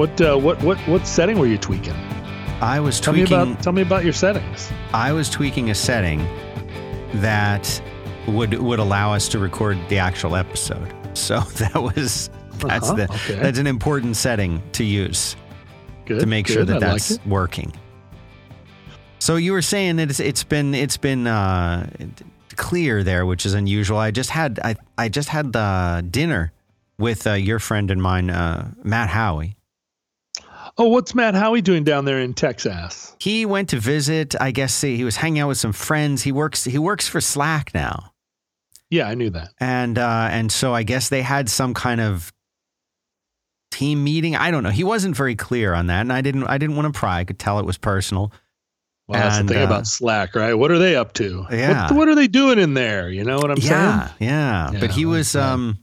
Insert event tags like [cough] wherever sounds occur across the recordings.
What uh, what what what setting were you tweaking? I was Tell tweaking. me about tell me about your settings. I was tweaking a setting that would would allow us to record the actual episode. [laughs] So that was that's Uh-huh, the okay. that's an important setting to use Good to make sure that I that's it. working. So you were saying that it's it's been it's been uh, clear there, which is unusual. I just had I I just had uh, dinner with uh, your friend and mine, uh, Matt Haughey. Oh, what's Matt Haughey doing down there in Texas? He went to visit. I guess see, he was hanging out with some friends. He works he works for Slack now. Yeah, I knew that. and uh, and so I guess they had some kind of team meeting. I don't know. He wasn't very clear on that, and I didn't. I didn't want to pry. I could tell it was personal. Well, that's And, the thing uh, about Slack, right? What are they up to? Yeah. What, what are they doing in there? You know what I'm yeah, saying? yeah, Yeah, But he was. uh, Um,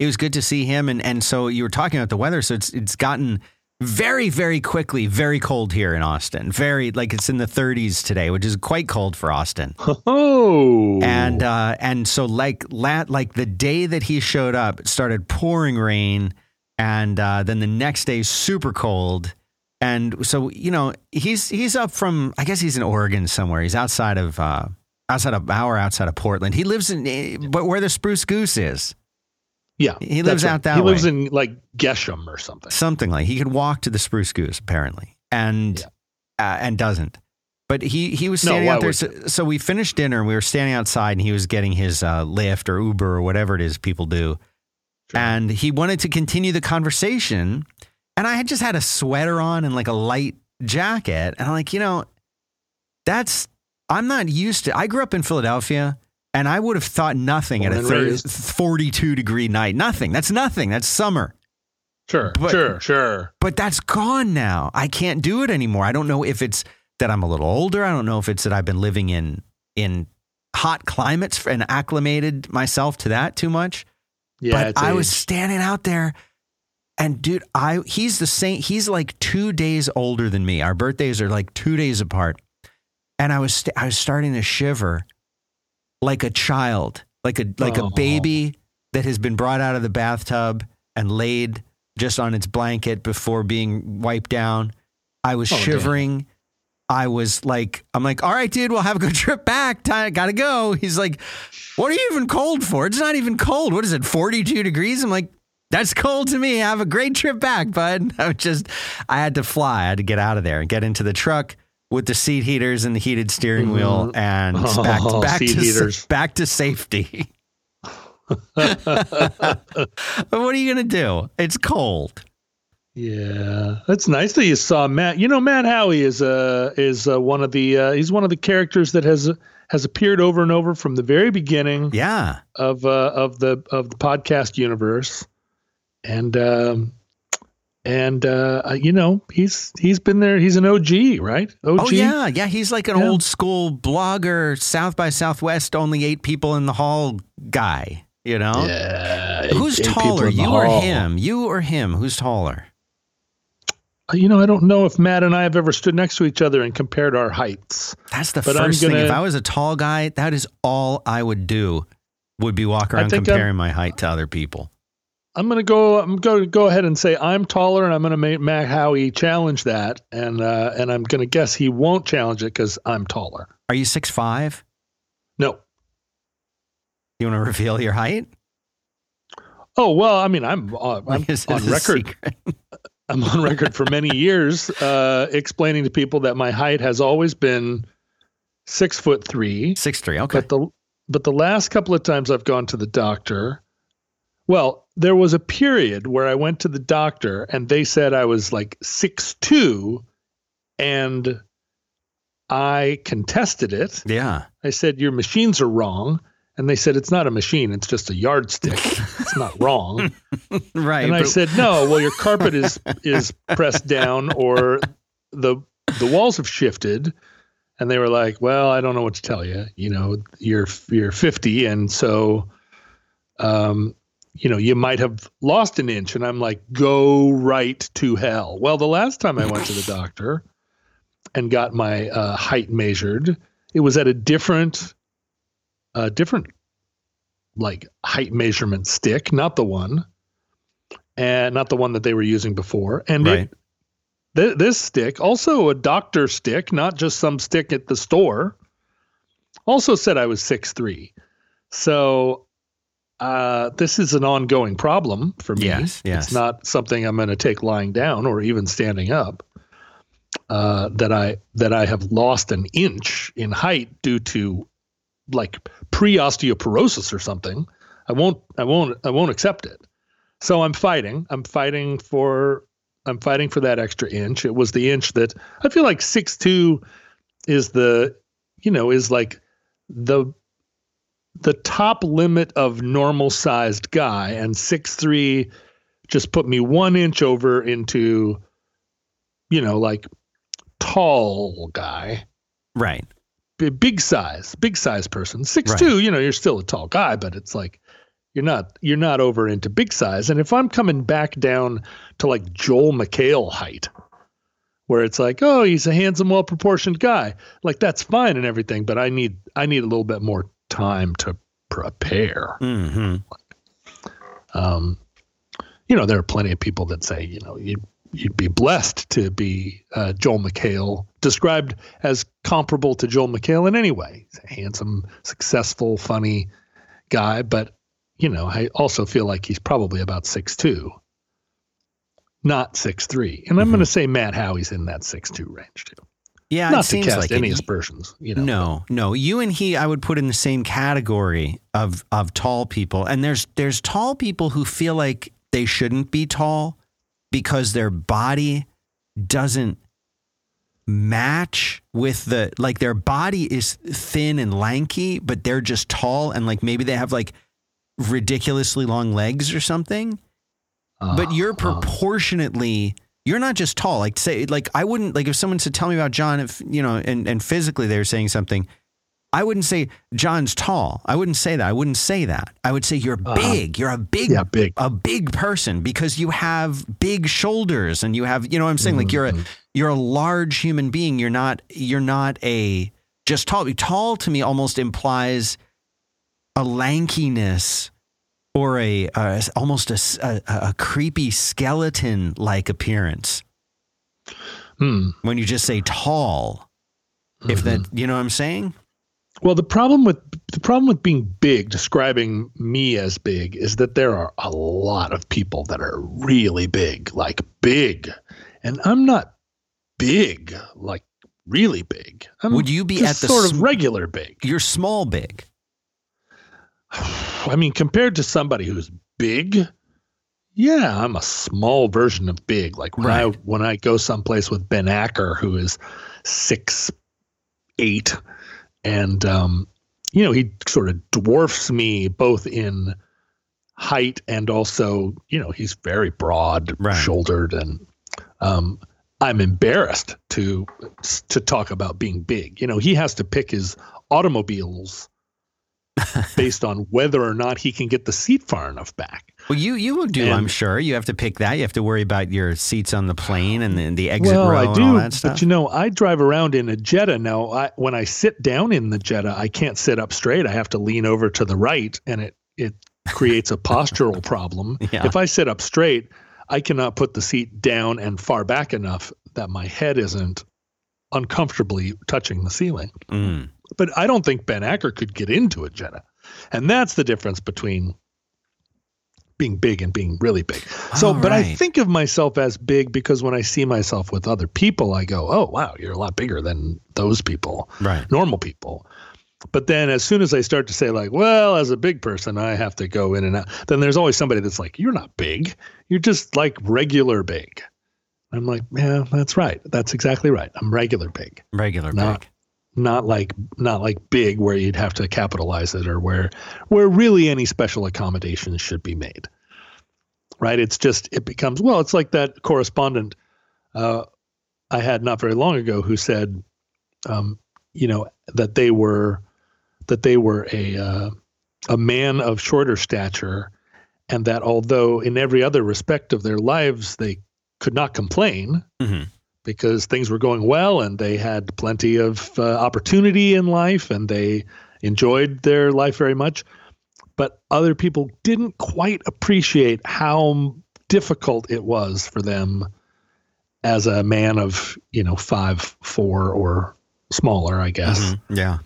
it was good to see him, and and so you were talking about the weather. So it's it's gotten very very quickly very cold here in Austin. Very like it's in the 30s today, which is quite cold for Austin. Oh, and uh, and so like lat like the day that he showed up, it started pouring rain, and uh, then the next day super cold, and so you know he's he's up from I guess he's in Oregon somewhere. He's outside of uh, outside of hour outside of Portland. He lives in eh, but where the Spruce Goose is, yeah, he lives right. out that He lives in like Geshem or something. something like he could walk to the Spruce Goose apparently, and Yeah. uh, and doesn't. But he he was No, standing why out there. So, so we finished dinner and we were standing outside, and he was getting his uh, Lyft or Uber or whatever it is people do, Sure. and he wanted to continue the conversation. And I had just had a sweater on and like a light jacket, and I'm like, you know, that's I'm not used to. I grew up in Philadelphia. And I would have thought nothing Born at a thir- raised. 42 degree night. Nothing. That's nothing. That's summer. Sure, But- sure, sure. but that's gone now. I can't do it anymore. I don't know if it's that I'm a little older. I don't know if it's that I've been living in in hot climates and acclimated myself to that too much. Yeah, but I was standing out there and dude, I he's the same he's like 2 days older than me. Our birthdays are like 2 days apart. And I was st- I was starting to shiver like a child, like a like a oh. baby that has been brought out of the bathtub and laid just on its blanket before being wiped down. I was Oh, damn. shivering. I was like, I'm like, all right, dude, we'll have a good [laughs] trip back. Time, gotta go. He's like, what are you even cold for? It's not even cold. What is it, 42 degrees? I'm like, that's cold to me. Have a great trip back, bud. [laughs] I was just, I had to fly. I had to get out of there and get into the truck with the seat heaters and the heated steering wheel and [laughs] Oh, back, back, seat to, heaters. [laughs] back to safety. [laughs] but what are you going to do? It's cold. Yeah, that's nice that you saw Matt. You know, Matt Haughey is uh is uh, one of the uh, he's one of the characters that has has appeared over and over from the very beginning Yeah. of uh, of the of the podcast universe, and um, and uh, you know he's he's been there. He's an OG, right? OG. Oh yeah, yeah. He's like an Yeah. old school blogger, South by Southwest, only eight people in the hall guy. You know, Yeah. who's eight taller, you or hall. him? You or him? Who's taller? You know, I don't know if Matt and I have ever stood next to each other and compared our heights. That's the But I'm 1st thing. If I was a tall guy, that is all I would do. Would be walk around comparing my height to other people. I'm gonna go. I'm going to go ahead and say I'm taller, and I'm gonna make Matt Haughey challenge that, and uh, and I'm gonna guess he won't challenge it because I'm taller. Are you six five? No. You want to reveal your height? Oh well, I mean, I'm uh, I'm [laughs] on record. [laughs] I'm on record for many years uh, explaining to people that my height has always been six foot three. Six three. Okay. But the but the last couple of times I've gone to the doctor, well, there was a period where I went to the doctor and they said I was like six two, and I contested it. yeah. I said your machines are wrong, and they said it's not a machine; it's just a yardstick. it's not [laughs] wrong. Right. And I but- said, no, well, your carpet is is pressed down or the the walls have shifted. And they were like, well, I don't know what to tell you. You know, you're you're 50, and so, um, you know, you might have lost an inch. And I'm like, go right to hell. Well, the last time I went to the [laughs] doctor and got my uh, height measured, it was at a different, uh, different, like height measurement stick, not the one and not the one that they were using before. And Right. it, th- this stick, also a doctor stick, not just some stick at the store, also said I was six three. So uh, this is an ongoing problem for me. Yes, yes. It's not something I'm going to take lying down or even standing up. Uh, that I that I have lost an inch in height due to like pre osteoporosis or something. I won't I won't I won't accept it. So I'm fighting. I'm fighting for I'm fighting for that extra inch. It was the inch that I feel like six two is the you know is like the the top limit of normal sized guy and six three just put me one inch over into you know like tall guy Right. b- big size, big size person. Six two, you know, you're still a tall guy, but it's like you're not you're not over into big size. And if I'm coming back down to like Joel McHale height, where it's like, oh, he's a handsome, well proportioned guy, like that's fine and everything, but I need I need a little bit more time to prepare. hmm Um, you know, there are plenty of people that say, you know, you'd, you'd be blessed to be uh, Joel McHale, described as comparable to Joel McHale in any way. He's a handsome, successful, funny guy, but you know, I also feel like he's probably about six two, not six three. And I'm Mhm. going to say Matt Haughey's in that six two range too. Yeah, not it to seems cast like any it. aspersions, you know. No, no. You and he, I would put in the same category of of tall people. And there's there's tall people who feel like they shouldn't be tall because their body doesn't match with the like their body is thin and lanky, but they're just tall and like maybe they have like ridiculously long legs or something. but you're Uh, uh, proportionately you're not just tall. Like say like i wouldn't like if someone said tell me about john if you know and, and physically they were saying something i wouldn't say john's tall. I wouldn't say that. I wouldn't say that. I would say you're Uh-huh. big. You're a big yeah, big. a big person because you have big shoulders and you have you know what i'm saying? Like you're a Mhm. you're a large human being. You're not you're not a just tall. Tall to me almost implies a lankiness or a uh, almost a creepy skeleton like appearance Hmm. when you just say tall if Mhm. that you know what i'm saying Well, the problem with the problem with being big, describing me as big, is that there are a lot of people that are really big, like big, and I'm not big, like really big. I'm Would you be at the sort sm- of regular big? you're small big I mean, compared to somebody who's big, yeah, I'm a small version of big. Like when I when I go someplace with Ben Acker, who is six eight, and um, you know he sort of dwarfs me both in height and also you know he's very broad Right. shouldered and um, I'm embarrassed to to talk about being big. You know he has to pick his automobiles [laughs] based on whether or not he can get the seat far enough back. well you you will do And- i'm sure you have to pick that you have to worry about your seats on the plane and the, the exit well, row I and do, all that stuff but you know, I drive around in a Jetta now. I, when I sit down in the Jetta, I can't sit up straight. I have to lean over to the right, and it it creates a postural [laughs] problem. Yeah. If I sit up straight, I cannot put the seat down and far back enough that my head isn't uncomfortably touching the ceiling. Mm. But I don't think Ben Acker could get into a Jetta. and that's the difference between being big and being really big. So, All but I think of myself as big because when I see myself with other people, I go, "Oh, wow, you're a lot bigger than those people, right normal people." But then, as soon as I start to say, like, "Well, as a big person, I have to go in and out," then there's always somebody that's like, "You're not big. You're just like regular big." I'm like, "Yeah, that's right. That's exactly right. I'm regular big." regular Not- big not like not like big where you'd have to capitalize it or where where really any special accommodations should be made. Right? It's just it becomes well it's like that correspondent uh, i had not very long ago who said um, you know that they were that they were a uh, a man of shorter stature and that although in every other respect of their lives they could not complain hmm because things were going well and they had plenty of uh, opportunity in life and they enjoyed their life very much. But other people didn't quite appreciate how difficult it was for them as a man of you know five four or smaller, I guess. Mm-hmm. Yeah.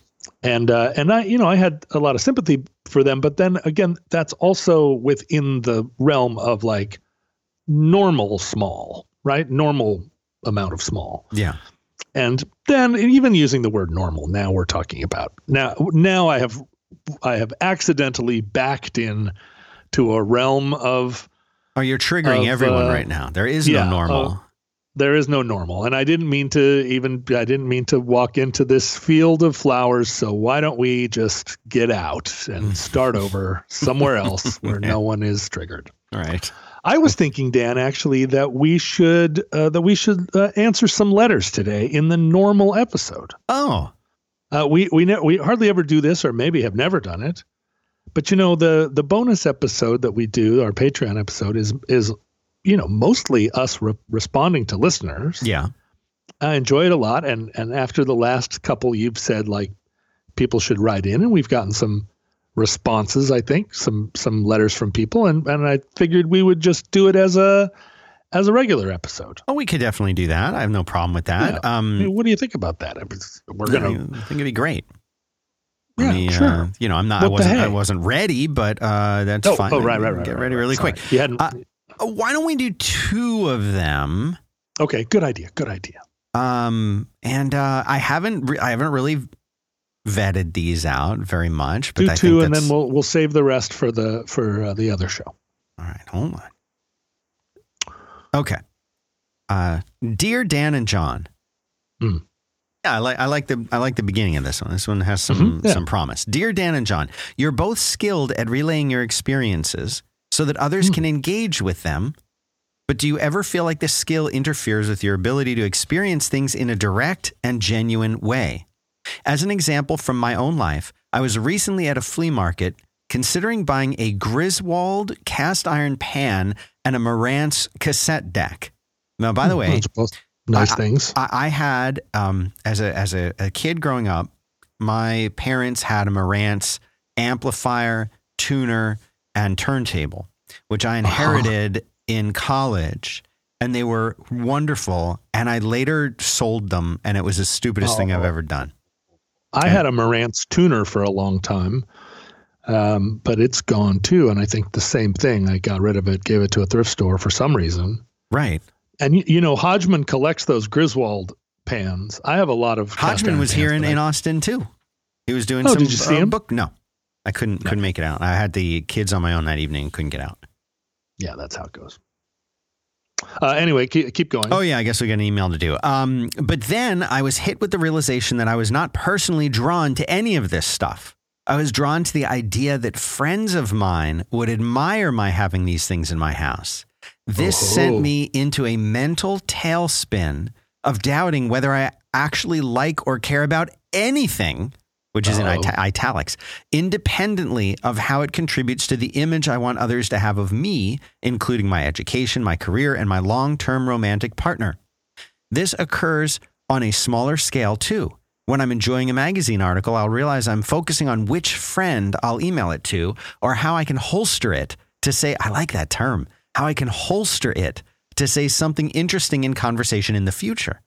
And uh, and I you know I had a lot of sympathy for them, but then again, that's also within the realm of like normal small, right? Normal amount of small. Yeah. And then even using the word normal, now we're talking about now now I have I have accidentally backed in to a realm of Oh, you're triggering Of, everyone uh, right now. There is yeah, no normal. uh, there is no normal and i didn't mean to even i didn't mean to walk into this field of flowers so why don't we just get out and start [laughs] over somewhere else where no one is triggered All right. I was thinking dan actually that we should uh, that we should uh, answer some letters today in the normal episode Oh, uh, we we ne- we hardly ever do this or maybe have never done it but you know the the bonus episode that we do our patreon episode is is you know mostly us re- responding to listeners yeah. I enjoy it a lot. And and after the last couple, you've said like people should write in, and we've gotten some responses. I think some some letters from people, and and I figured we would just do it as a as a regular episode. Oh, we could definitely do that. I have no problem with that. I Um, mean, what do you think about that? I We're gonna. I think it'd be great. Yeah, I mean, sure. uh, you know, I'm not. I What the wasn't. I wasn't ready, but uh, that's oh, fine. oh, right, right, right. Get right, ready right. really Sorry. quick. You hadn't. Uh, Uh, Why don't we do two of them? okay, good idea. Good idea. Um, and uh, I haven't. Re- I haven't really vetted these out very much, but Do I two, and then we'll we'll save the rest for the for uh, the other show. All right, hold on. Okay. Uh, dear Dan and John. Hmm. Yeah, I like I like the I like the beginning of this one. This one has some Mhm, yeah. some promise. Dear Dan and John, you're both skilled at relaying your experiences so that others Hmm. can engage with them. But do you ever feel like this skill interferes with your ability to experience things in a direct and genuine way? As an example from my own life, I was recently at a flea market considering buying a Griswold cast iron pan and a Marantz cassette deck. Now, by the way, are both nice I- things. I, I had um, as a as a, a kid growing up, my parents had a Marantz amplifier, tuner, and turntable, which I inherited in college, and they were wonderful. And I later sold them, and it was the stupidest thing I've Oh. ever done. I had a Marantz tuner for a long time, um, but it's gone too. And I think the same thing. I got rid of it, gave it to a thrift store for some reason. Right. And you, you know, Hodgman collects those Griswold pans. I have a lot of. Hodgman was here in, in Austin too. He was doing Oh, some did you see uh, him? book. No, I couldn't couldn't make it out. I had the kids on my own that evening, couldn't get out. yeah, that's how it goes. Uh, anyway, keep, keep going. Oh yeah, I guess we got an email to do. Um, but then I was hit with the realization that I was not personally drawn to any of this stuff. I was drawn to the idea that friends of mine would admire my having these things in my house. This Oh. sent me into a mental tailspin of doubting whether I actually like or care about anything, which is in Uh-oh. ita- italics, independently of how it contributes to the image I want others to have of me, including my education, my career, and my long term romantic partner. This occurs on a smaller scale too. When I'm enjoying a magazine article, I'll realize I'm focusing on which friend I'll email it to or how I can holster it to say, I like that term, how I can holster it to say something interesting in conversation in the future.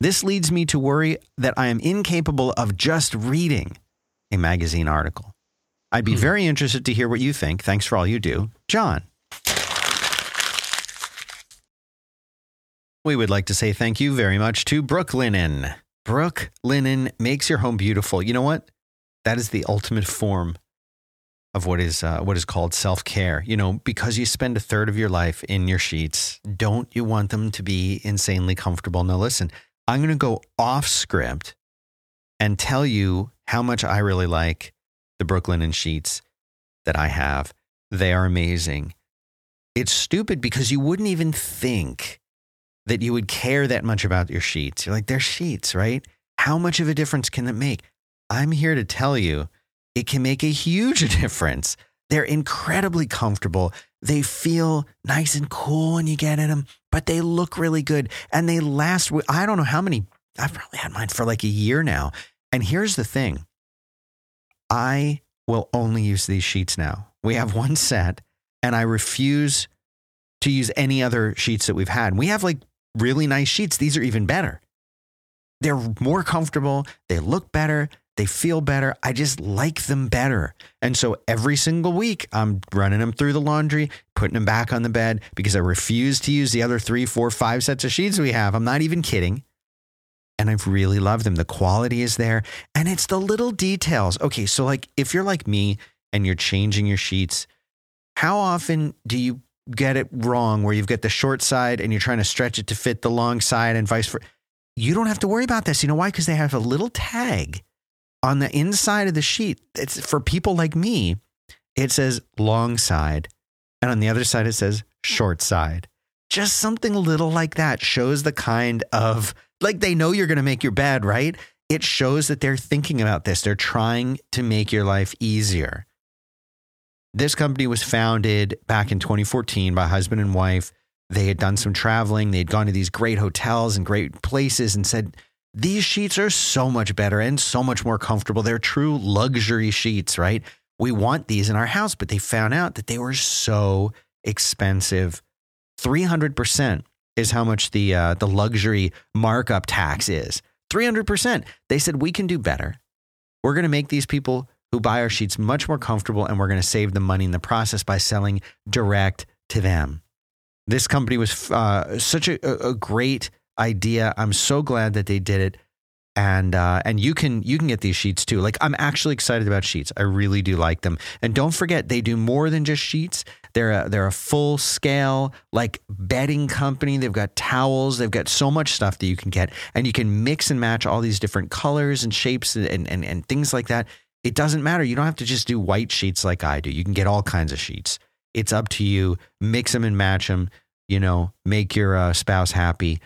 This leads me to worry that I am incapable of just reading a magazine article. I'd be Hmm. very interested to hear what you think. Thanks for all you do. John. We would like to say thank you very much to Brooklinen. Brooklinen makes your home beautiful. You know what? That is the ultimate form of what is uh, what is called self care. You know, because you spend a third of your life in your sheets, don't you want them to be insanely comfortable? Now, listen, I'm going to go off script and tell you how much I really like the Brooklinen sheets that I have. They are amazing. It's stupid because you wouldn't even think that you would care that much about your sheets. You're like, they're sheets, right? How much of a difference can it make? I'm here to tell you it can make a huge [laughs] difference. They're incredibly comfortable. They feel nice and cool when you get in them, but they look really good and they last. I don't know how many, I've probably had mine for like a year now. And here's the thing I will only use these sheets now. We have one set and I refuse to use any other sheets that we've had. We have like really nice sheets. These are even better. They're more comfortable. They look better. They feel better. I just like them better. And so every single week, I'm running them through the laundry, putting them back on the bed because I refuse to use the other three, four, five sets of sheets we have. I'm not even kidding. And I've really loved them. The quality is there and it's the little details. Okay. So, like, if you're like me and you're changing your sheets, how often do you get it wrong where you've got the short side and you're trying to stretch it to fit the long side and vice versa? You don't have to worry about this. You know why? Because they have a little tag on the inside of the sheet, it's for people like me, it says long side. And on the other side, it says short side. Just something little like that shows the kind of, like they know you're going to make your bed, right? It shows that they're thinking about this. They're trying to make your life easier. This company was founded back in 2014 by husband and wife. They had done some traveling. They'd gone to these great hotels and great places and said, these sheets are so much better and so much more comfortable. They're true luxury sheets, right? We want these in our house, but they found out that they were so expensive. 300% is how much the uh, the luxury markup tax is. 300%. They said we can do better. We're going to make these people who buy our sheets much more comfortable and we're going to save them money in the process by selling direct to them. This company was uh, such a, a great idea. I'm so glad that they did it. And uh, and you can you can get these sheets too. Like I'm actually excited about sheets. I really do like them. And don't forget, they do more than just sheets. They're a, they're a full scale like bedding company. They've got towels. They've got so much stuff that you can get, and you can mix and match all these different colors and shapes and and, and things like that. It doesn't matter. You don't have to just do white sheets like I do. You can get all kinds of sheets. It's up to you. Mix them and match them. You know, make your uh, spouse happy.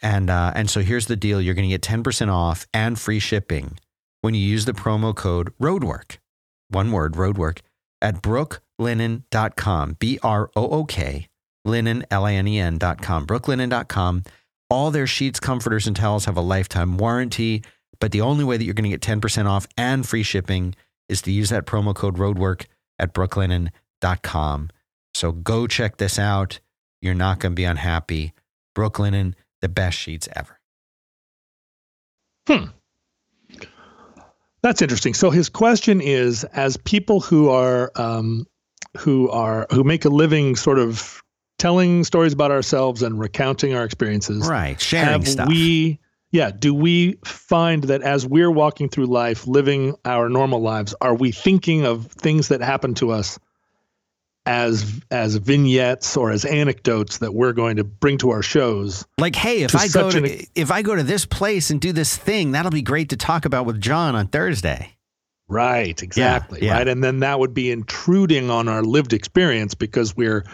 And uh, and so here's the deal: you're going to get 10% off and free shipping when you use the promo code Roadwork. One word, Roadwork at brooklinen.com. B R O O K linen L I N E N.com. brooklinen.com. All their sheets, comforters, and towels have a lifetime warranty, but the only way that you're going to get 10% off and free shipping is to use that promo code Roadwork at brooklinen.com. So go check this out. You're not going to be unhappy. Brooklinen the best sheets ever. Hmm. That's interesting. So his question is: as people who are um, who are who make a living, sort of telling stories about ourselves and recounting our experiences, right? Sharing have stuff. We yeah. Do we find that as we're walking through life, living our normal lives, are we thinking of things that happen to us as as vignettes or as anecdotes that we're going to bring to our shows. Like, hey, if I go to an, if I go to this place and do this thing, that'll be great to talk about with John on Thursday. Right, exactly. Yeah, yeah. Right. And then that would be intruding on our lived experience because we're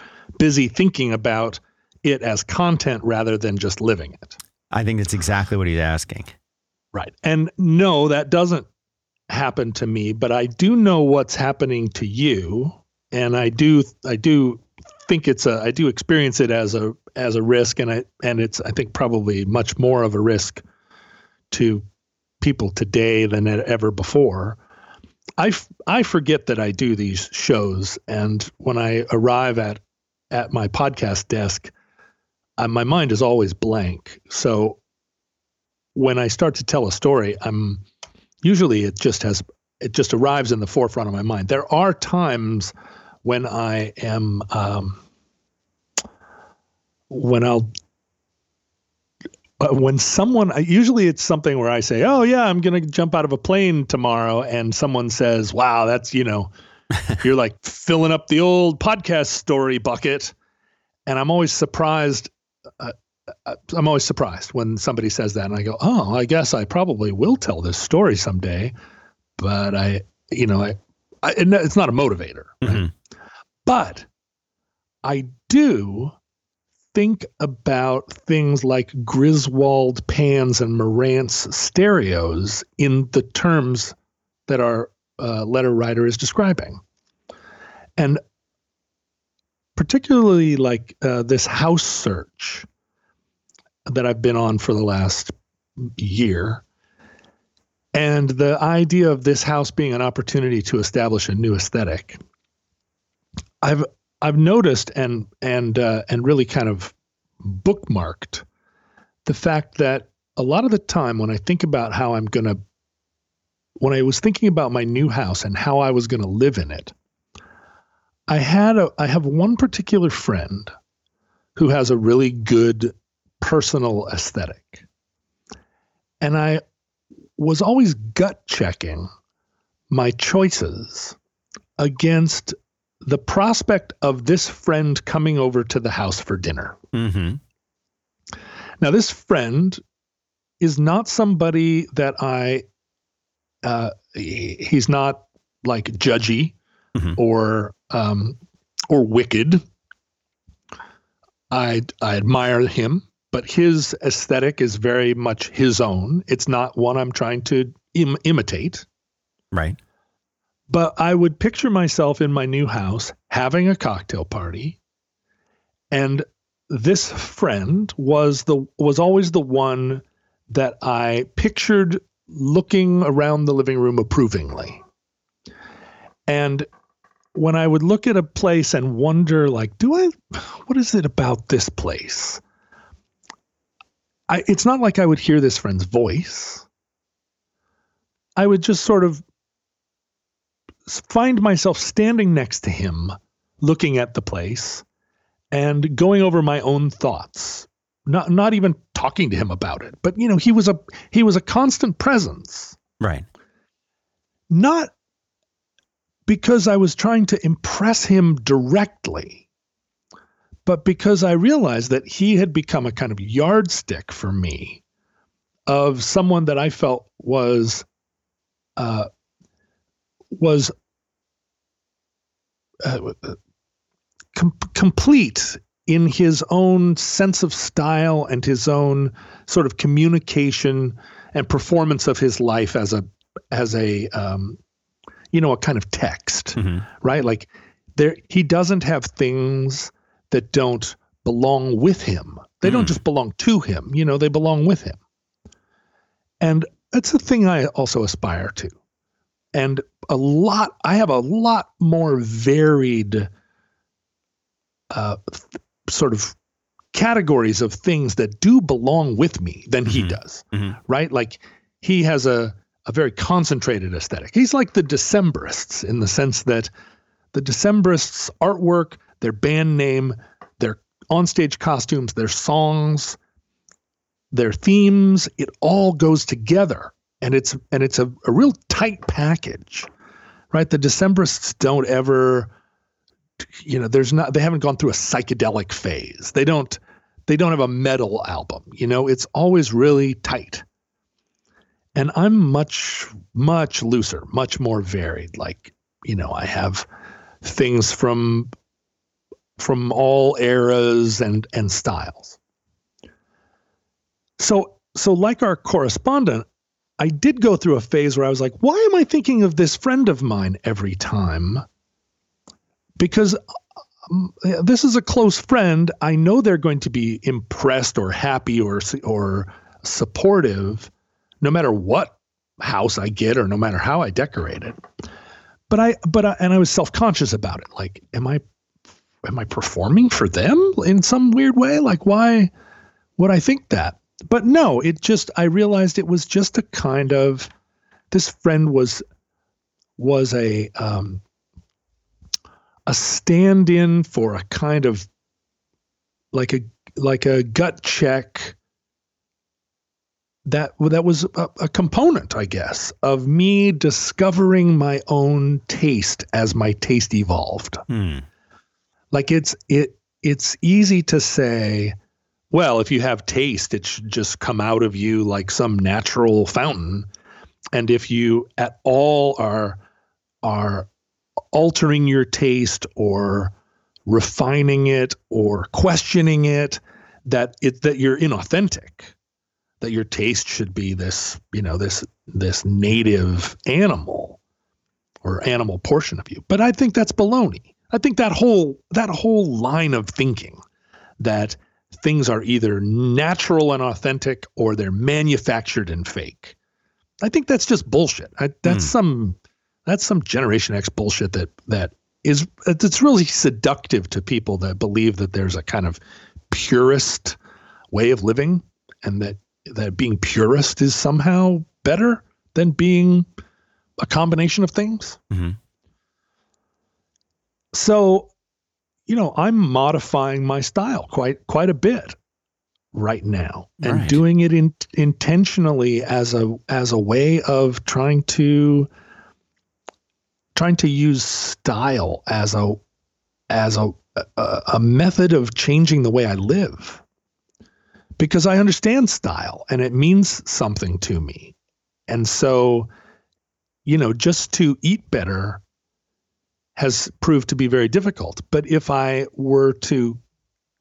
busy thinking about it as content rather than just living it. I think that's exactly what he's asking. Right. And no, that doesn't happen to me, but I do know what's happening to you and I do I do think it's a I do experience it as a as a risk, and I and it's I think probably much more of a risk to people today than ever before. I, I forget that I do these shows, and when I arrive at at my podcast desk, uh, my mind is always blank. So when I start to tell a story, I'm usually it just has it just arrives in the forefront of my mind. There are times when I am um, when I'll uh, when someone usually it's something where I say, "Oh yeah, I'm going to jump out of a plane tomorrow," and someone says, "Wow, that's you know." [laughs] you're like filling up the old podcast story bucket and i'm always surprised uh, uh i'm always surprised when somebody says that and i go oh i guess i probably will tell this story someday but i you know i, I it's not a motivator right? mm-hmm. But I do think about things like Griswold pans and Marantz stereos in the terms that our uh, letter writer is describing. And particularly like uh, this house search that I've been on for the last year. And the idea of this house being an opportunity to establish a new aesthetic I've I've noticed and and uh, and really kind of bookmarked the fact that a lot of the time when I think about how I'm going to when I was thinking about my new house and how I was going to live in it, I had a I have one particular friend who has a really good personal aesthetic. And I was always gut checking my choices against the prospect of this friend coming over to the house for dinner. Mm-hmm. Now, this friend is not somebody that I, uh, he's not like judgy Mhm. or, um, or wicked. I, I admire him, but his aesthetic is very much his own. It's not one I'm trying to Im- imitate. Right. But I would picture myself in my new house having a cocktail party, and this friend was the was always the one that I pictured looking around the living room approvingly. And when I would look at a place and wonder, like, do I, what is it about this place? I, it's not like I would hear this friend's voice. I would just sort of find myself standing next to him, looking at the place and going over my own thoughts. Not not even talking to him about it, but you know, he was a he was a constant presence. Right. Not because I was trying to impress him directly, but because I realized that he had become a kind of yardstick for me of someone that I felt was uh, was uh, com- complete in his own sense of style and his own sort of communication and performance of his life as a as a um, you know a kind of text Mhm. right like there he doesn't have things that don't belong with him they don't Mm. just belong to him you know they belong with him and that's the thing i also aspire to and a lot i have a lot more varied uh, th- sort of categories of things that do belong with me than he Mhm. does Mhm. right like he has a a very concentrated aesthetic he's like the decemberists in the sense that the decemberists artwork their band name their onstage costumes their songs their themes it all goes together. And it's and it's a, a real tight package right? The decemberists don't ever you know there's not they haven't gone through a psychedelic phase. They don't they don't have a metal album you know? It's always really tight. And i'm much much looser much more varied. Like you know i have things from from all eras and and styles. So so like our correspondent i did go through a phase where i was like why am i thinking of this friend of mine every time? Because um, this is a close friend. I know they're going to be impressed or happy or or supportive no matter what house i get or no matter how i decorate it. But i but I, and i was self-conscious about it. Like am i am i performing for them in some weird way? Like why would i think that? But no it just i realized it was just a kind of this friend was was a um a stand-in for a kind of like a like a gut check that that was a, a component i guess of me discovering my own taste as my taste evolved. Hmm. Like it's it it's easy to say well if you have taste it should just come out of you like some natural fountain. And if you at all are are altering your taste or refining it or questioning it that it that you're inauthentic that your taste should be this you know this this native animal or animal portion of you. But i think that's baloney i think that whole that whole line of thinking that things are either natural and authentic or they're manufactured and fake i think that's just bullshit I, that's Hmm. some that's some generation x bullshit that that is it's really seductive to people that believe that there's a kind of purist way of living and that that being purist is somehow better than being a combination of things. Mm-hmm. So, you know, I'm modifying my style quite quite a bit right now and Right. doing it in, intentionally as a as a way of trying to trying to use style as a as a a, a method of changing the way I live because I understand style and it means something to me. And so, you know, just to eat better has proved to be very difficult. But if I were to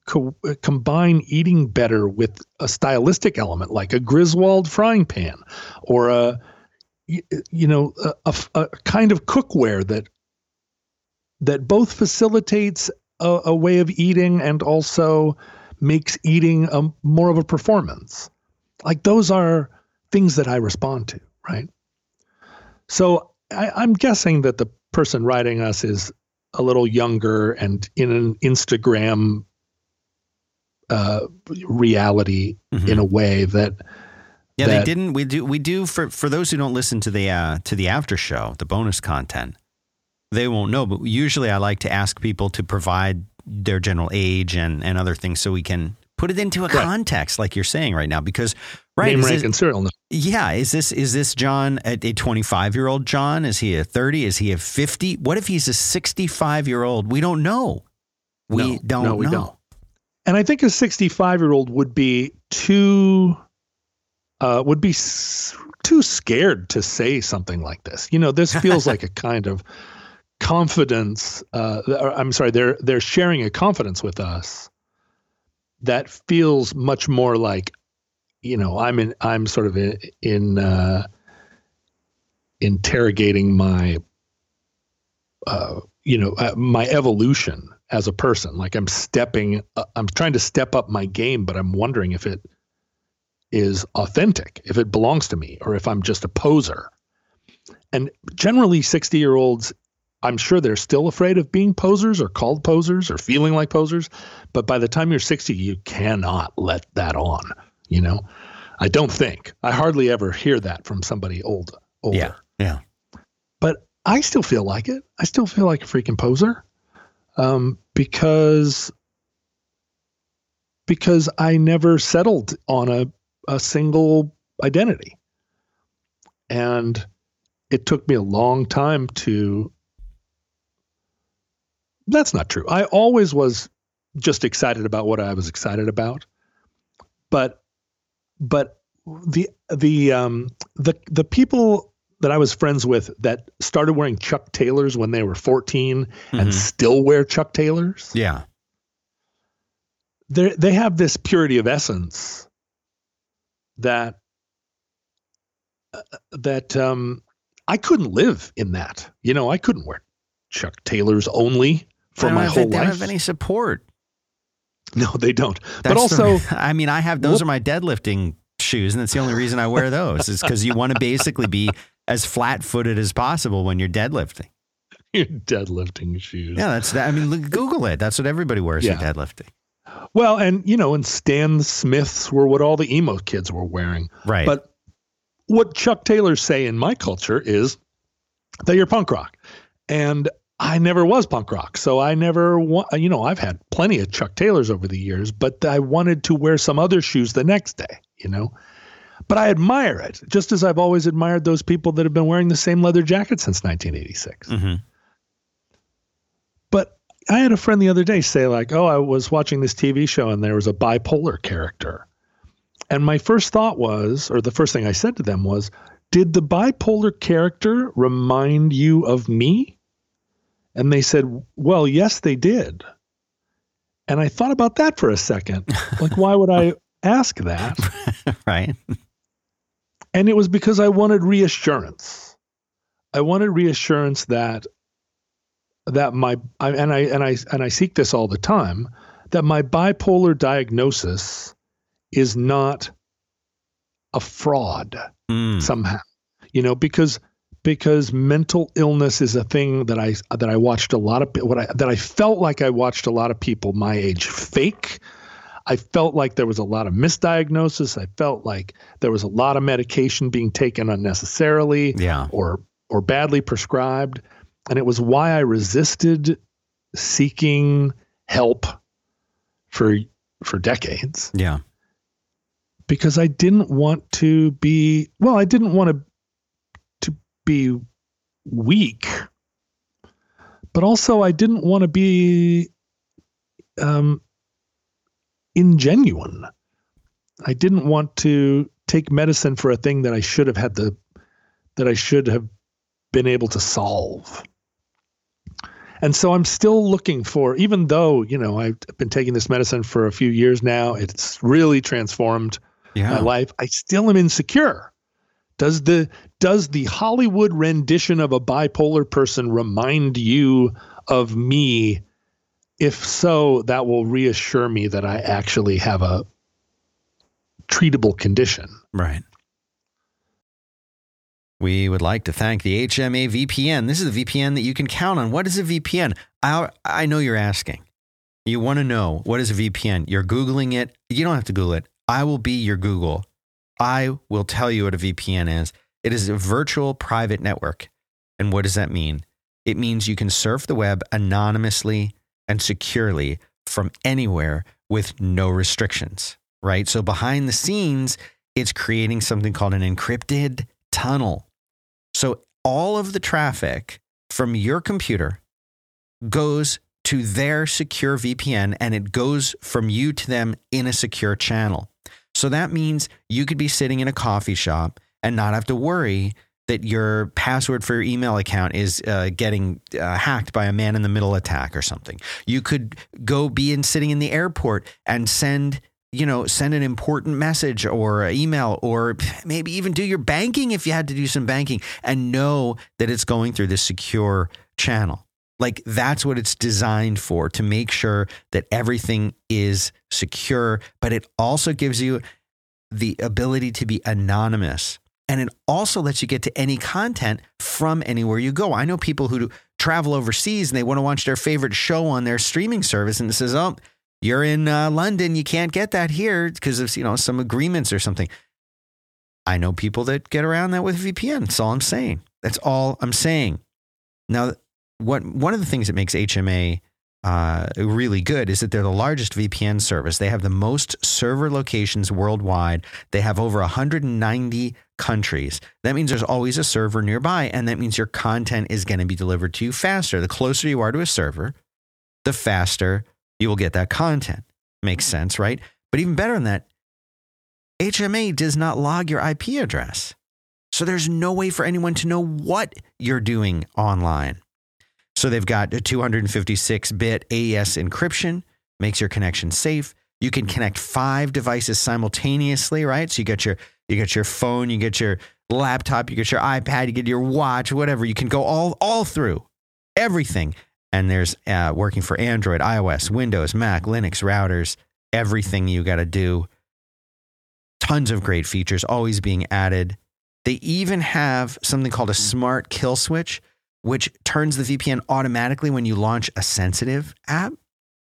co- combine eating better with a stylistic element like a Griswold frying pan or a you know a, a, a kind of cookware that that both facilitates a, a way of eating and also makes eating a, more of a performance like those are things that I respond to right so I, I'm guessing that the person writing us is a little younger and in an Instagram uh, reality Mhm. in a way that Yeah, they didn't. We do. We do for for those who don't listen to the uh, to the after show, the bonus content. They won't know, but usually I like to ask people to provide their general age and and other things so we can put it into a Right. context, like you're saying right now. Because right, name, rank, this- and serial number. yeah, is this is this John a 25 year old John? Is he a 30? Is he a 50? What if he's a 65 year old? We don't know. We No, don't no, we know. don't. And I think a 65 year old would be too uh, would be s- too scared to say something like this. You know, this [laughs] feels like a kind of confidence. Uh, I'm sorry, they're they're sharing a confidence with us that feels much more like, you know, I'm in I'm sort of in, in uh, interrogating my uh, you know uh, my evolution as a person. Like i'm stepping uh, i'm trying to step up my game but i'm wondering if it is authentic if it belongs to me or if i'm just a poser. And generally 60 year olds i'm sure they're still afraid of being posers or called posers or feeling like posers but by the time you're 60 you cannot let that on you know i don't think i hardly ever hear that from somebody old older Yeah, yeah. but I still feel like it. I still feel like a freaking poser, um, because because I never settled on a a single identity, and it took me a long time to. That's not true. I always was just excited about what I was excited about, but but the the um the the people that I was friends with that started wearing Chuck Taylors when they were 14 and Mhm. still wear Chuck Taylors. Yeah. They they have this purity of essence that uh, that um I couldn't live in that. You know, I couldn't wear Chuck Taylors only for my whole they don't life. have any support. [laughs] no, they don't. but also the, [laughs] I mean, I have those Whoop. are my deadlifting shoes, and that's the only reason I wear those is because you want to basically be as flat footed as possible when you're deadlifting. [laughs] your deadlifting shoes. Yeah, that's that. I mean, look, Google it. That's what everybody wears Yeah. for deadlifting. Well, and you know, and Stan Smiths were what all the emo kids were wearing. Right. But what Chuck Taylors say in my culture is that you're punk rock. And I never was punk rock. So I never, wa- you know, I've had plenty of Chuck Taylors over the years, but I wanted to wear some other shoes the next day, you know? But I admire it, just as I've always admired those people that have been wearing the same leather jacket since 1986. hmm But I had a friend the other day say, like, oh, I was watching this TV show and there was a bipolar character. And my first thought was, or the first thing I said to them was, did the bipolar character remind you of me? And they said, well, yes, they did. And I thought about that for a second. [laughs] Like, why would I ask that? [laughs] right. And it was because I wanted reassurance. I wanted reassurance that that my I, and I and I and I seek this all the time that my bipolar diagnosis is not a fraud Mm. somehow. You know, because because mental illness is a thing that I that I watched a lot of what I that I felt like I watched a lot of people my age fake. I felt like there was a lot of misdiagnosis. I felt like there was a lot of medication being taken unnecessarily Yeah. or or badly prescribed, and it was why I resisted seeking help for for decades Yeah. because I didn't want to be well, I didn't want to to be weak, but also I didn't want to be um, ingenuine. I didn't want to take medicine for a thing that I should have had the that I should have been able to solve. And so I'm still looking for, even though, you know, I've been taking this medicine for a few years now, it's really transformed Yeah. my life. I still am insecure. Does the does the Hollywood rendition of a bipolar person remind you of me? If so, that will reassure me that I actually have a treatable condition. Right. We would like to thank the HMA VPN. This is the VPN that you can count on. What is a VPN? I, I know you're asking. You want to know what is a VPN? You're Googling it. You don't have to Google it. I will be your Google. I will tell you what a VPN is. It is a virtual private network. And what does that mean? It means you can surf the web anonymously and securely from anywhere with no restrictions, right? So behind the scenes, it's creating something called an encrypted tunnel. So all of the traffic from your computer goes to their secure VPN and it goes from you to them in a secure channel. So that means you could be sitting in a coffee shop and not have to worry that your password for your email account is uh, getting uh, hacked by a man in the middle attack or something. You could go be in sitting in the airport and send you know send an important message or email or maybe even do your banking if you had to do some banking and know that it's going through this secure channel. Like that's what it's designed for to make sure that everything is secure, but it also gives you the ability to be anonymous. And it also lets you get to any content from anywhere you go. I know people who travel overseas and they want to watch their favorite show on their streaming service and it says, "Oh, you're in uh, London, you can't get that here because of you know some agreements or something." I know people that get around that with VPN. That's all I'm saying. That's all I'm saying. Now, what one of the things that makes HMA uh, really good is that they're the largest VPN service. They have the most server locations worldwide. They have over 190 countries. That means there's always a server nearby, and that means your content is going to be delivered to you faster. The closer you are to a server, the faster you will get that content. Makes sense, right? But even better than that, HMA does not log your IP address. So there's no way for anyone to know what you're doing online. So they've got a 256 bit AES encryption, makes your connection safe. You can connect five devices simultaneously, right? So you got your you got your phone, you get your laptop, you get your iPad, you get your watch, whatever. You can go all all through everything. And there's uh, working for Android, iOS, Windows, Mac, Linux routers, everything you got to do. Tons of great features always being added. They even have something called a smart kill switch, which turns the VPN automatically when you launch a sensitive app.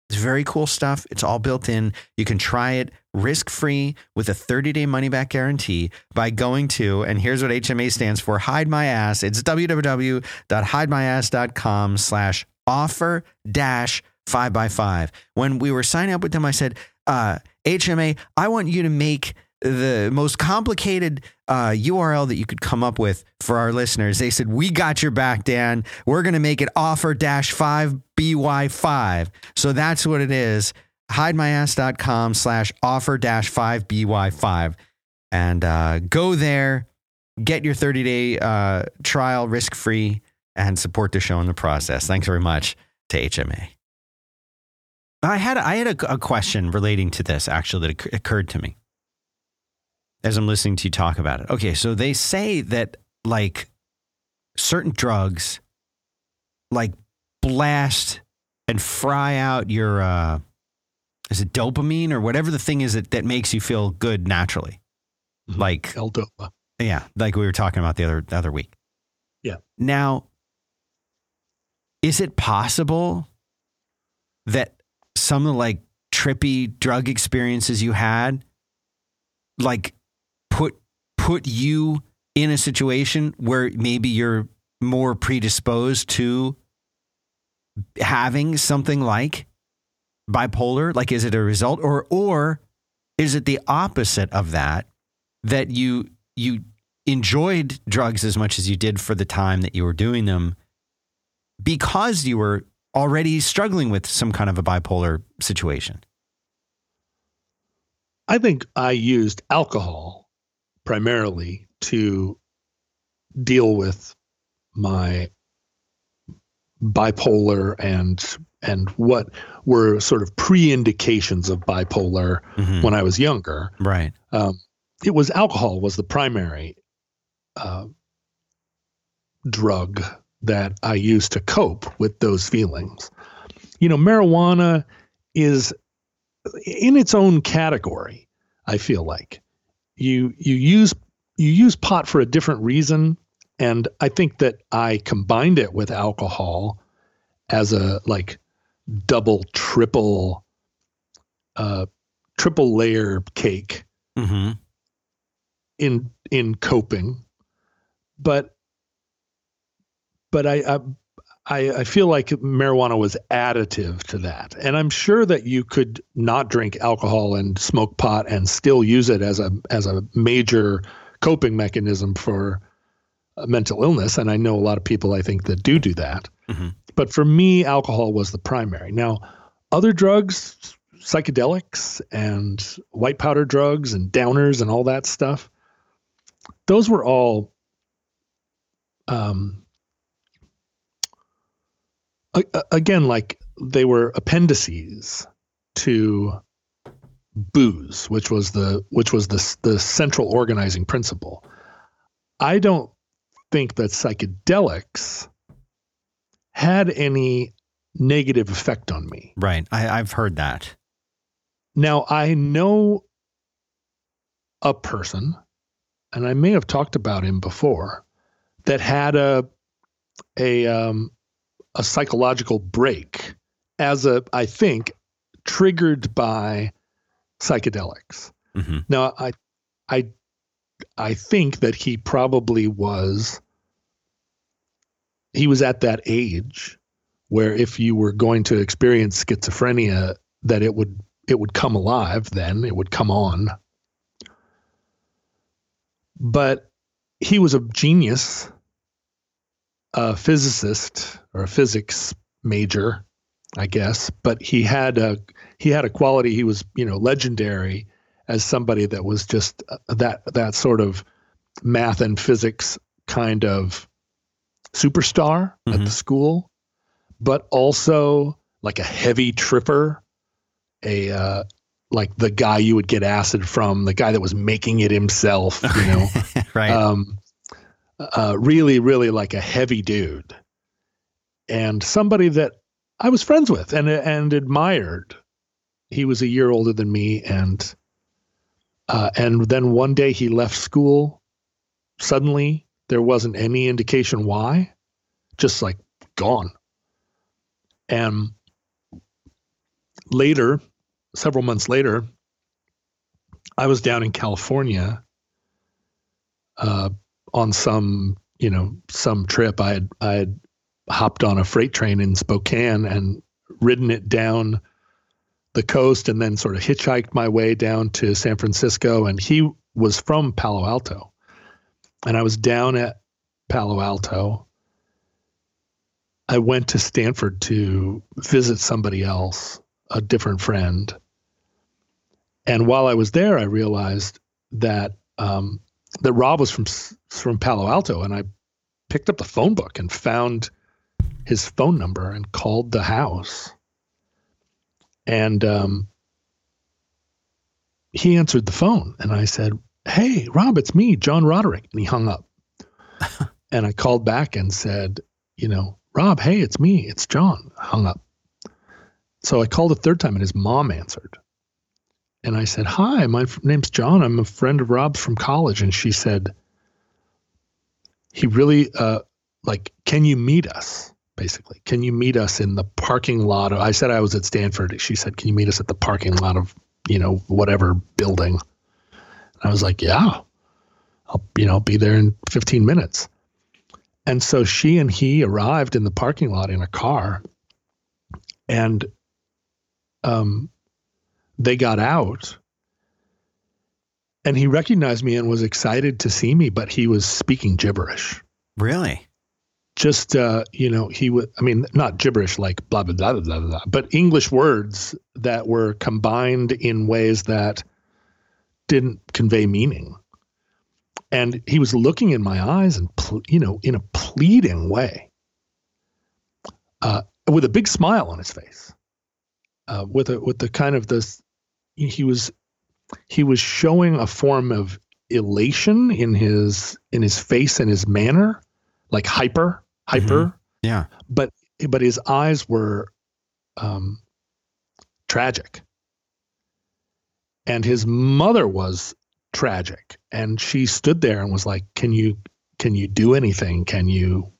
It's very cool stuff. It's all built in. You can try it risk free with a 30 day money back guarantee by going to, and here's what HMA stands for hide my ass. It's www.hidemyass.com slash offer dash five by five. When we were signing up with them, I said, uh, HMA, I want you to make the most complicated uh, URL that you could come up with for our listeners. They said, We got your back, Dan. We're going to make it offer dash 5BY5. So that's what it is hidemyass.com slash offer dash 5BY5. And uh, go there, get your 30 day uh, trial risk free, and support the show in the process. Thanks very much to HMA. I had I had a, a question relating to this actually that occurred to me as I'm listening to you talk about it. Okay, so they say that like certain drugs like blast and fry out your uh is it dopamine or whatever the thing is that, that makes you feel good naturally. Mhm. Like L-DOPA. yeah, like we were talking about the other the other week. Yeah. Now, is it possible that some of the like trippy drug experiences you had, like put you in a situation where maybe you're more predisposed to having something like bipolar? Like, is it a result, or or is it the opposite of that? That you you enjoyed drugs as much as you did for the time that you were doing them because you were already struggling with some kind of a bipolar situation? I think I used alcohol primarily to deal with my bipolar and and what were sort of pre-indications of bipolar Mhm. when I was younger. Right. Um, it was alcohol was the primary uh, drug that I used to cope with those feelings. You know, marijuana is in its own category. I feel like you you use you use pot for a different reason, and I think that I combined it with alcohol as a like double, triple, uh, triple layer cake Mm-hmm. in in coping but but I, I I I feel like marijuana was additive to that. And I'm sure that you could not drink alcohol and smoke pot and still use it as a as a major coping mechanism for uh, mental illness. And I know a lot of people I think that do do that. Mhm. but for me alcohol was the primary. Now other drugs psychedelics and white powder drugs and downers and all that stuff those were all um again like they were appendices to booze which was the which was the the central organizing principle i don't think that psychedelics had any negative effect on me Right. I, I've heard that. now I know a person, and I may have talked about him before, that had a a um, a psychological break as a I think triggered by psychedelics. Mm-hmm. Now I I I think that he probably was he was at that age where if you were going to experience schizophrenia that it would it would come alive then it would come on but he was a genius a physicist or a physics major i guess but he had a he had a quality he was you know legendary as somebody that was just uh, that that sort of math and physics kind of superstar at Mhm. the school but also like a heavy tripper a uh, like the guy you would get acid from the guy that was making it himself you know [laughs] right. um, uh, really, really like a heavy dude, and somebody that I was friends with and and admired. He was a year older than me, and uh, and then one day he left school. Suddenly, there wasn't any indication why, just like gone. And later, several months later, I was down in California uh, on some, you know, some trip. I had I had hopped on a freight train in Spokane and ridden it down the coast, and then sort of hitchhiked my way down to San Francisco. And he was from Palo Alto, and I was down at Palo Alto. I went to Stanford to visit somebody else, a different friend. And while I was there, I realized that um, that Rob was from from Palo Alto, and I picked up the phone book and found his phone number and called the house. And um, he answered the phone, and I said, "Hey, Rob, it's me, John Roderick." And he hung up. [laughs] and I called back and said, "You know, Rob, hey, it's me, it's John." Hung up. So I called a third time, and his mom answered. And I said, Hi, my name's John. I'm a friend of Rob's from college. And she said, He really, uh, like, can you meet us? Basically, can you meet us in the parking lot? I said I was at Stanford. She said, can you meet us at the parking lot of, you know, whatever building? And I was like, yeah, I'll, you know, be there in 15 minutes. And so she and he arrived in the parking lot in a car and um, they got out and he recognized me and was excited to see me, but he was speaking gibberish. Really? Just uh, you know, he would. I mean, not gibberish like blah blah blah blah blah, but English words that were combined in ways that didn't convey meaning. And he was looking in my eyes and you know, in a pleading way, uh, with a big smile on his face, uh, with a with the kind of this. He was he was showing a form of elation in his in his face and his manner, like hyper, hyper. Mm-hmm. Yeah. But but his eyes were um, tragic. And his mother was tragic. And she stood there and was like, Can you can you do anything? Can you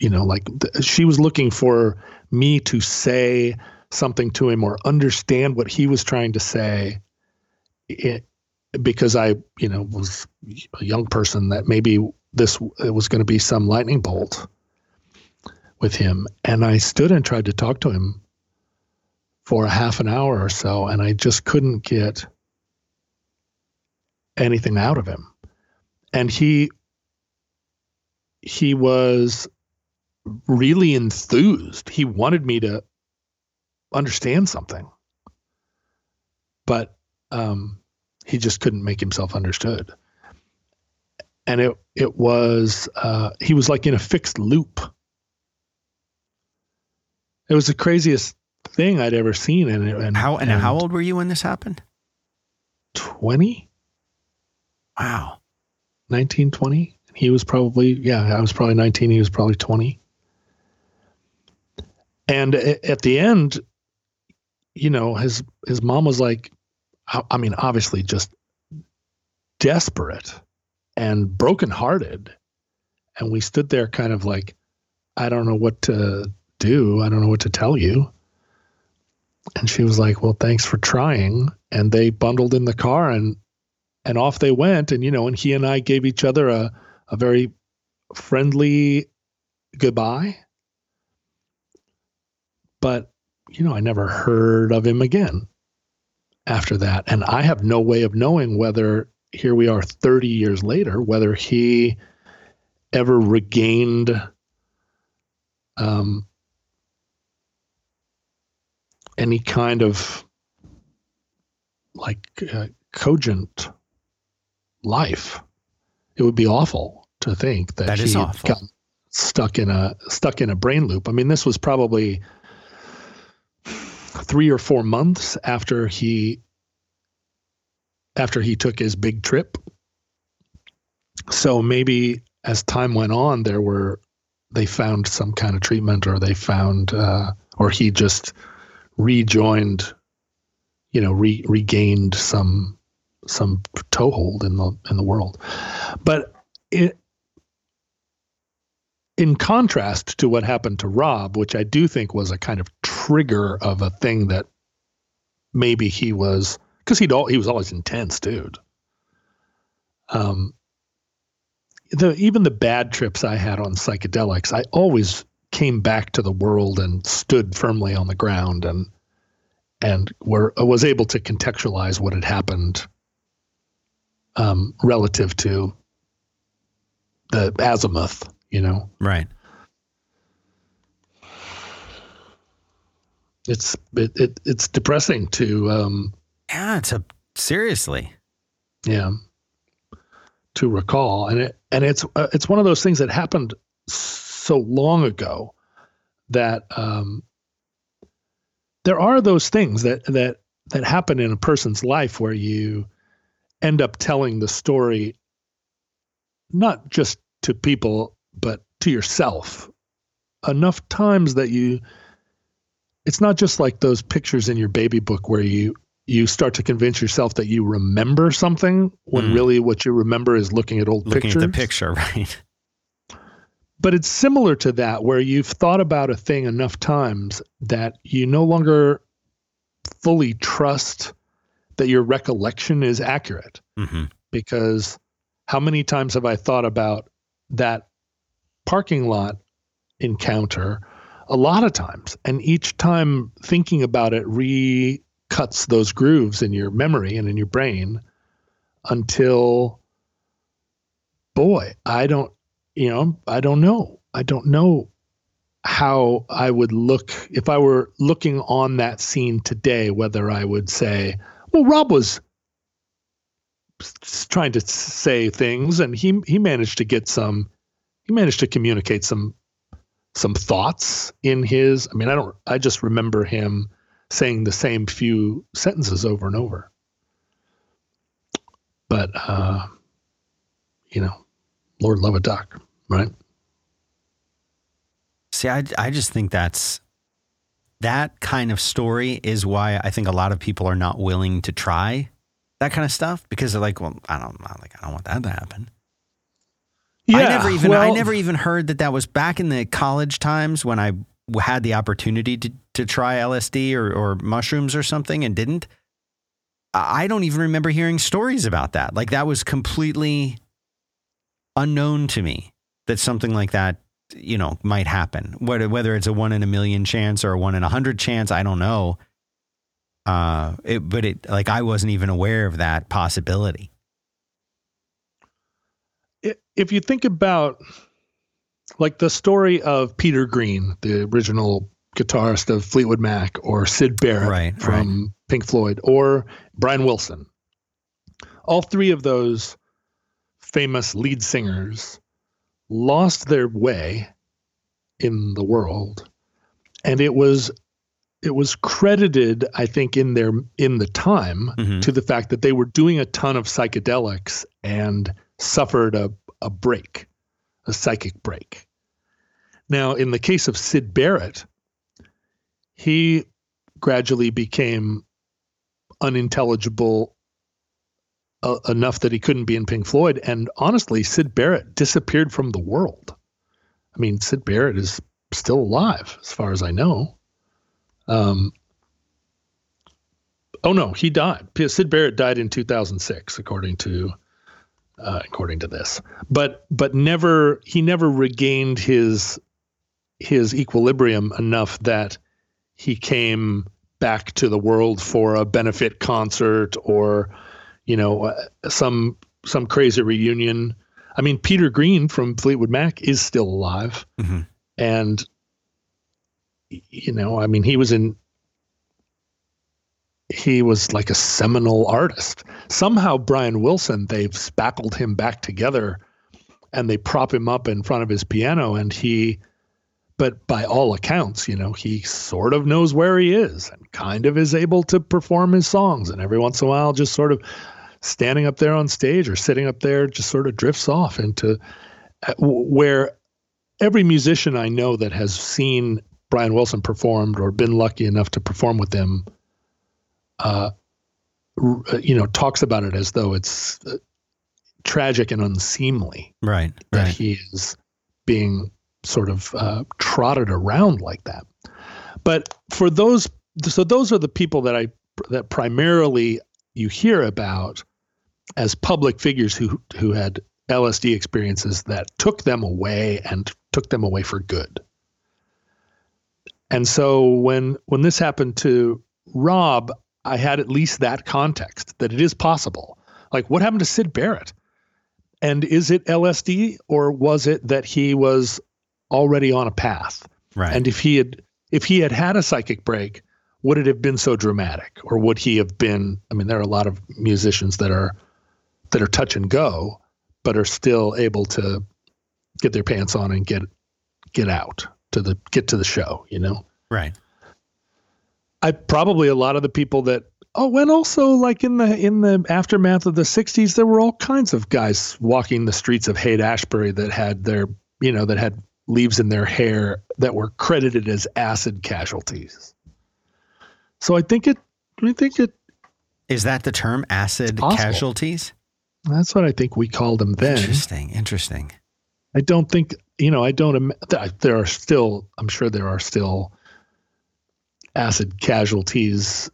you know, like th- she was looking for me to say something to him or understand what he was trying to say it, because I, you know, was a young person that maybe this was going to be some lightning bolt with him. And I stood and tried to talk to him for a half an hour or so, and I just couldn't get anything out of him. And he he was really enthused. He wanted me to understand something. But um, he just couldn't make himself understood. And it it was uh, he was like in a fixed loop. It was the craziest thing I'd ever seen. And, and how and, and how old were you when this happened? Twenty. Wow. 19, 20. He was probably yeah. I was probably nineteen. He was probably twenty. And at the end, you know, his his mom was like, I mean, obviously just desperate and brokenhearted. And we stood there kind of like, I don't know what to do. I don't know what to tell you. And she was like, Well, thanks for trying. And they bundled in the car and and off they went. And you know, and he and I gave each other a, a very friendly goodbye. But, you know, I never heard of him again after that. And I have no way of knowing whether here we are 30 years later, whether he ever regained um, any kind of like uh, cogent life. It would be awful to think that, that he got stuck in a stuck in a brain loop. I mean, this was probably three or four months after he after he took his big trip. So maybe as time went on, there were they found some kind of treatment, or they found, uh, or he just rejoined, you know, re- regained some some toehold in the in the world. But it, in contrast to what happened to Rob, which I do think was a kind of trigger of a thing that maybe he was because he'd all he was always intense, dude. Um, the even the bad trips I had on psychedelics, I always came back to the world and stood firmly on the ground and and were was able to contextualize what had happened um, relative to the azimuth, you know. Right. It's it, it it's depressing to um, yeah, it's a seriously. Yeah. To recall, and it and it's uh, it's one of those things that happened so long ago that um, there are those things that that that happen in a person's life where you end up telling the story not just to people but to yourself enough times that you it's not just like those pictures in your baby book where you you start to convince yourself that you remember something when mm. really what you remember is looking at old looking pictures. Looking at the picture, [laughs] right? but it's similar to that where you've thought about a thing enough times that you no longer fully trust that your recollection is accurate Mm-hmm. because how many times have I thought about that parking lot encounter? A lot of times. And each time thinking about it recuts those grooves in your memory and in your brain until, boy, I don't, you know, I don't know. I don't know how I would look if I were looking on that scene today, whether I would say, well, Rob was trying to say things and he he managed to get some he managed to communicate some some thoughts in his I mean I don't I just remember him saying the same few sentences over and over but uh you know Lord love a duck right See, I, I just think that's that kind of story is why I think a lot of people are not willing to try that kind of stuff because they're like, well, I don't I'm like I don't want that to happen. I never even I never even heard that that was back in the college times when I had the opportunity to to try LSD or or mushrooms or something and didn't. I I don't even remember hearing stories about that. Like that was completely unknown to me that something like that you know might happen. Whether whether it's a one in a million chance or a one in a hundred chance, I don't know. Uh, it, but it like I wasn't even aware of that possibility. If you think about like the story of Peter Green, the original guitarist of Fleetwood Mac, or Syd Barrett Right, from Pink Floyd, or Brian Wilson, all three of those famous lead singers lost their way in the world, and it was it was credited, I think, in their in the time Mhm. to the fact that they were doing a ton of psychedelics and suffered a, a break, a psychic break. Now, in the case of Syd Barrett, he gradually became unintelligible uh, enough that he couldn't be in Pink Floyd. And honestly, Syd Barrett disappeared from the world. I mean, Syd Barrett is still alive, as far as I know. Um, oh no, he died. Syd Barrett died in 2006, according to uh, according to this. But but never he never regained his his equilibrium enough that he came back to the world for a benefit concert or you know uh, some some crazy reunion. I mean, Peter Green from Fleetwood Mac is still alive, Mhm. and you know, I mean, he was in. He was like a seminal artist. Somehow, Brian Wilson, they've spackled him back together, and they prop him up in front of his piano, and he. But by all accounts, you know, he sort of knows where he is and kind of is able to perform his songs. And every once in a while, just sort of standing up there on stage or sitting up there just sort of drifts off into uh, where every musician I know that has seen Brian Wilson performed or been lucky enough to perform with him, uh, uh, you know, talks about it as though it's uh, tragic and unseemly Right. that Right. he is being sort of uh, trotted around like that. But for those, so those are the people that I that primarily you hear about as public figures who who had LSD experiences that took them away and took them away for good. And so when when this happened to Rob, I had at least that context that it is possible. Like what happened to Syd Barrett? And is it LSD or was it that he was already on a path? Right. And if he had if he had had a psychic break, would it have been so dramatic or would he have been I mean there are a lot of musicians that are that are touch and go but are still able to get their pants on and get get out to the get to the show, you know. right. I probably a lot of the people that oh and also like in the in the aftermath of the 60s there were all kinds of guys walking the streets of Haight Ashbury that had their you know that had leaves in their hair that were credited as acid casualties. So I think it I think it Is that the term acid casualties? that's what I think we called them then. Interesting. Interesting. I don't think you know. I don't. There are still. I'm sure there are still acid casualties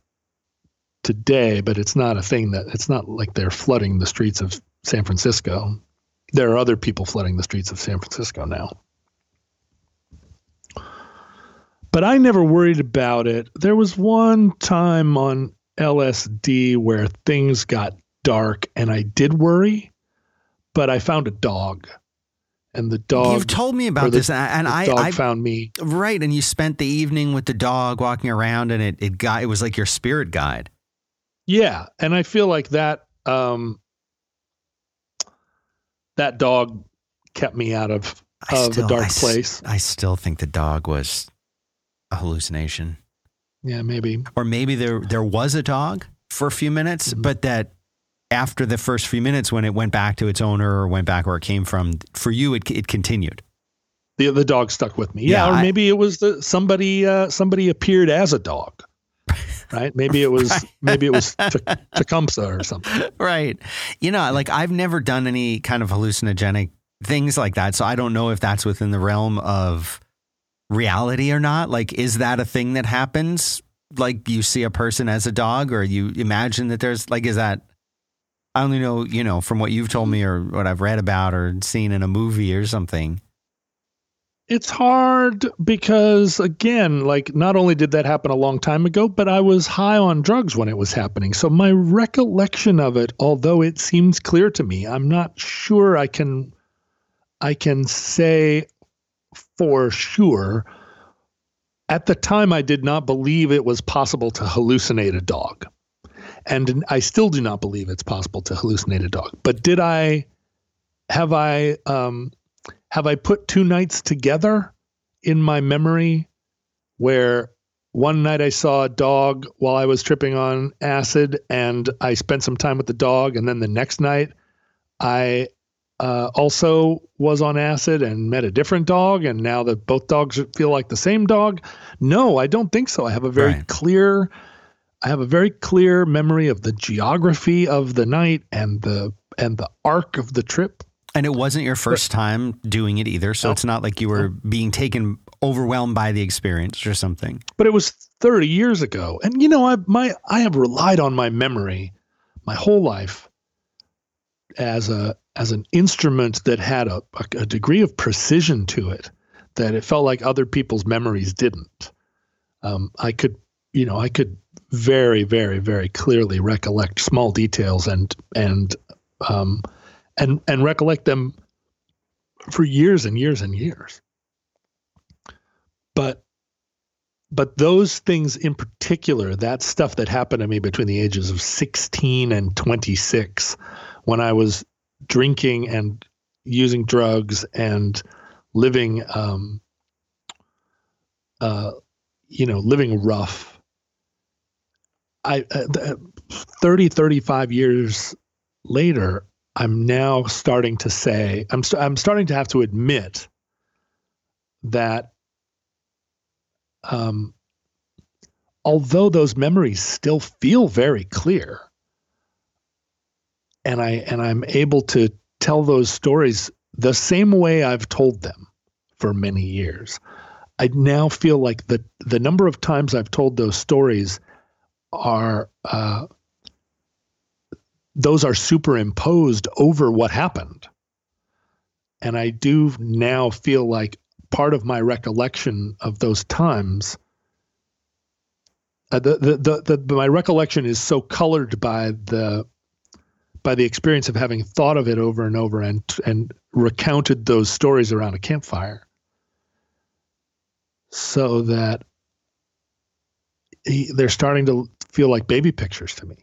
today, but it's not a thing that it's not like they're flooding the streets of San Francisco. There are other people flooding the streets of San Francisco now. But I never worried about it. There was one time on LSD where things got dark and I did worry, but I found a dog. And the dog. You've told me about the, this, and the I, dog I found me. right. And you spent the evening with the dog walking around, and it it got it was like your spirit guide. Yeah, and I feel like that um, that dog kept me out of I of still, the dark I s- place. I still think the dog was a hallucination, Yeah, maybe. or maybe there there was a dog for a few minutes, Mhm. but that after the first few minutes, when it went back to its owner or went back where it came from, for you it it continued. The the dog stuck with me. Yeah, Yeah, or I- maybe it was the somebody uh, somebody appeared as a dog. [laughs] Right? Maybe it was maybe it was Te- Tecumseh or something. right. You know, like I've never done any kind of hallucinogenic things like that. So I don't know if that's within the realm of reality or not. Like, is that a thing that happens? Like you see a person as a dog or you imagine that there's like, is that, I only know, you know, from what you've told me mm-hmm. or what I've read about or seen in a movie or something. It's hard because again, like not only did that happen a long time ago, but I was high on drugs when it was happening. So my recollection of it, although it seems clear to me, I'm not sure I can I can say for sure. At the time I did not believe it was possible to hallucinate a dog. And I still do not believe it's possible to hallucinate a dog. But did I have I um have I put two nights together in my memory where one night I saw a dog while I was tripping on acid and I spent some time with the dog. And then the next night I uh, also was on acid and met a different dog. And now that both dogs feel like the same dog. No, I don't think so. I have a very Right. clear. I have a very clear memory of the geography of the night and the and the arc of the trip. And it wasn't your first time doing it either. So No. it's not like you were being taken overwhelmed by the experience or something. but it was 30 years ago and you know i my i have relied on my memory my whole life as a as an instrument that had a, a, a degree of precision to it that it felt like other people's memories didn't um, i could you know i could very very very clearly recollect small details and and um, and and recollect them for years and years and years but but those things in particular, that stuff that happened to me between the ages of 16 and 26, when I was drinking and using drugs and living, um, uh, you know, living rough. I, uh, 30, 35 years later, I'm now starting to say, I'm, st- I'm starting to have to admit that um, although those memories still feel very clear, and I and I'm able to tell those stories the same way I've told them for many years. I now feel like the the number of times I've told those stories are uh, those are superimposed over what happened, and I do now feel like part of my recollection of those times uh, the, the, the, the my recollection is so colored by the by the experience of having thought of it over and over and and recounted those stories around a campfire. So that he, they're starting to feel like baby pictures to me